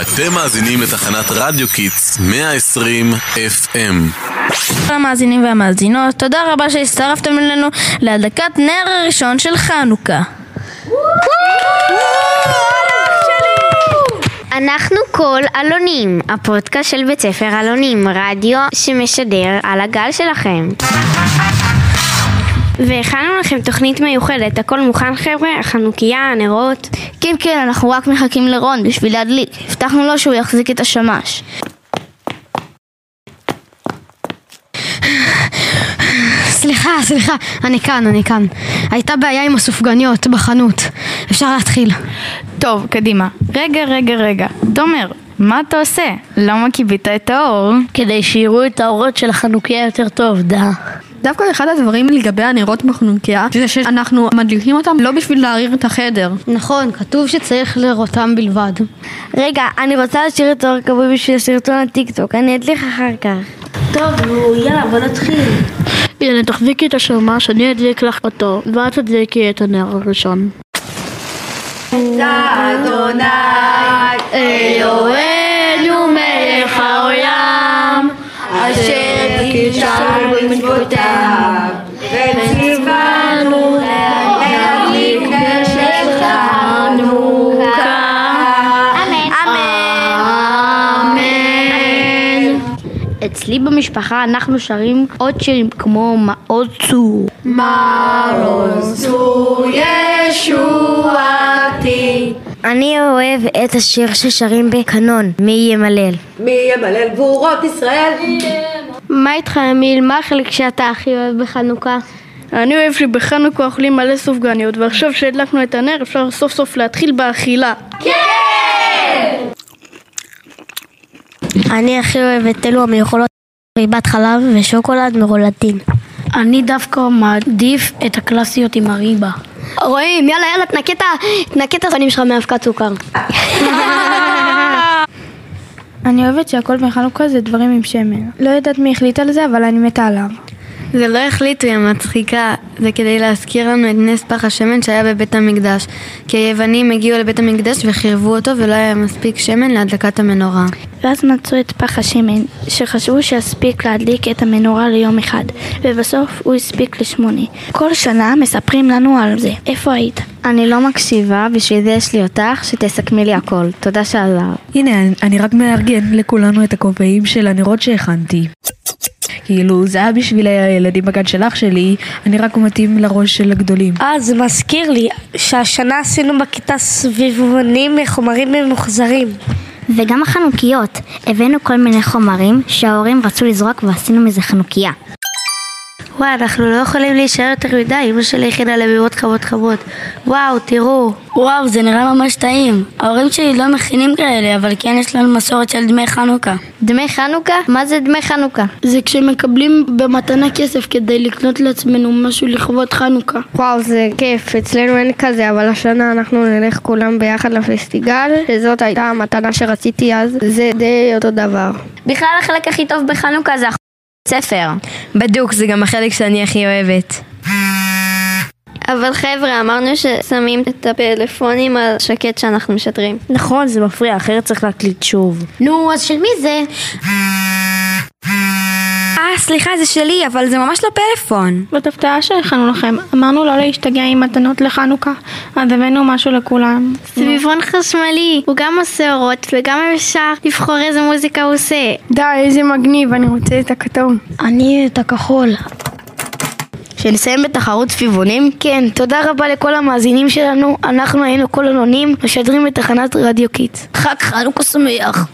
אתם מאזינים לתחנת רדיו Kids 120 FM. כל המאזינים והמאזינות, תודה רבה שהצטרפתם אלינו להדלקת נר הראשון של חנוכה. אנחנו קול אלונים, הפודקאסט של בית ספר אלונים, רדיו שמשדר על הגל שלכם. והכנו לכם תוכנית מיוחדת, הכל מוכן חבר'ה? החנוכיה, הנרות? כן, כן, אנחנו רק מחכים לרון בשביל להדליק. הבטחנו לו שהוא יחזיק את השמש. סליחה, סליחה, אני כאן, אני כאן. הייתה בעיה עם הסופגניות בחנות. אפשר להתחיל. טוב, קדימה. רגע, רגע, רגע. תומר, מה אתה עושה? למה כיבית את האור? כדי שיראו את האורות של החנוכיה יותר טוב, דה. דווקא אחד הדברים לגבי הנרות בחנוכיה זה שאנחנו מדליקים אותם לא בשביל להעריר את החדר. נכון, כתוב שצריך לראותם בלבד. רגע, אני רוצה להשאיר את האור כבוי בשביל סרטון הטיקטוק, אני אדליך אחר כך. טוב, נו, יאללה, בוא נתחיל. הנה, תחזיקי את השמש, אני אדליק לך אותו, ואת תדליקי את הנר הראשון. אדוני אלוהינו אצלי במשפחה אנחנו שרים עוד שירים כמו מעוז צור מעוז צור ישועתי אני אוהב את השיר ששרים בקנון, מי ימלל. מי ימלל גבורות ישראל? מה איתך אמיל? מה החלק שאתה הכי אוהב בחנוכה? אני אוהב שבחנוכה אוכלים מלא סופגניות ועכשיו שהדלקנו את הנר אפשר סוף סוף להתחיל באכילה אני הכי אוהב את אלו המיוחלות ריבת חלב ושוקולד מרולדין. אני דווקא מעדיף את הקלאסיות עם הריבה רואים, יאללה, יאללה, תנקה את ה- תנקה את הפנים שלך מאבקת סוכר. אני אוהבת שהכל בחנוכה זה דברים עם שמן. לא יודעת מי החליט על זה, אבל אני מתה עליו. זה לא החליטו, היא מצחיקה. זה כדי להזכיר לנו את נס פח השמן שהיה בבית המקדש. כי היוונים הגיעו לבית המקדש וחירבו אותו ולא היה מספיק שמן להדלקת המנורה. ואז מצאו את פח השמן, שחשבו שיספיק להדליק את המנורה ליום אחד, ובסוף הוא הספיק לשמונה. כל שנה מספרים לנו על זה. איפה היית? אני לא מקשיבה, בשביל זה יש לי אותך, שתסכמי לי הכל. תודה שעזרת. הנה, אני- אני רק מארגן לכולנו את הכובעים של הנרות שהכנתי. כאילו, זה היה בשביל הילדים בגן של אח שלי, אני רק מתאים לראש של הגדולים. אה, זה מזכיר לי שהשנה עשינו בכיתה סביבונים מחומרים ממוחזרים וגם החנוכיות. הבאנו כל מיני חומרים שההורים רצו לזרוק ועשינו מזה חנוכיה. וואי, אנחנו לא יכולים להישאר יותר מדי, אמא שלי הכינה לבירות חמות חמות. וואו, תראו. וואו, זה נראה ממש טעים. ההורים שלי לא מכינים כאלה, אבל כן יש לנו מסורת של דמי חנוכה. דמי חנוכה? מה זה דמי חנוכה? זה כשמקבלים במתנה כסף כדי לקנות לעצמנו משהו לכבוד חנוכה. וואו, זה כיף, אצלנו אין כזה, אבל השנה אנחנו נלך כולם ביחד לפסטיגל, שזאת הייתה המתנה שרציתי אז, זה די אותו דבר. בכלל החלק הכי טוב בחנוכה זה הספר. בדוק, זה גם החלק שאני הכי אוהבת. אבל חבר'ה, אמרנו ששמים את הפלאפונים על שקט שאנחנו משדרים. נכון, זה מפריע, אחרת צריך להקליט שוב. נו, אז של מי זה? סליחה, זה שלי, אבל זה ממש לא פלאפון. זאת הפתעה שהכנו לכם. אמרנו לא להשתגע עם מתנות לחנוכה, אז הבאנו משהו לכולם. סביבון חשמלי, הוא גם עושה אורות וגם אפשר לבחור איזה מוזיקה הוא עושה. די, איזה מגניב, אני רוצה את הכתום. אני את הכחול. שנסיים בתחרות סביבונים? כן, תודה רבה לכל המאזינים שלנו, אנחנו היינו קול אלונים, משדרים בתחנת רדיו Kids. חג חנוכה שמח.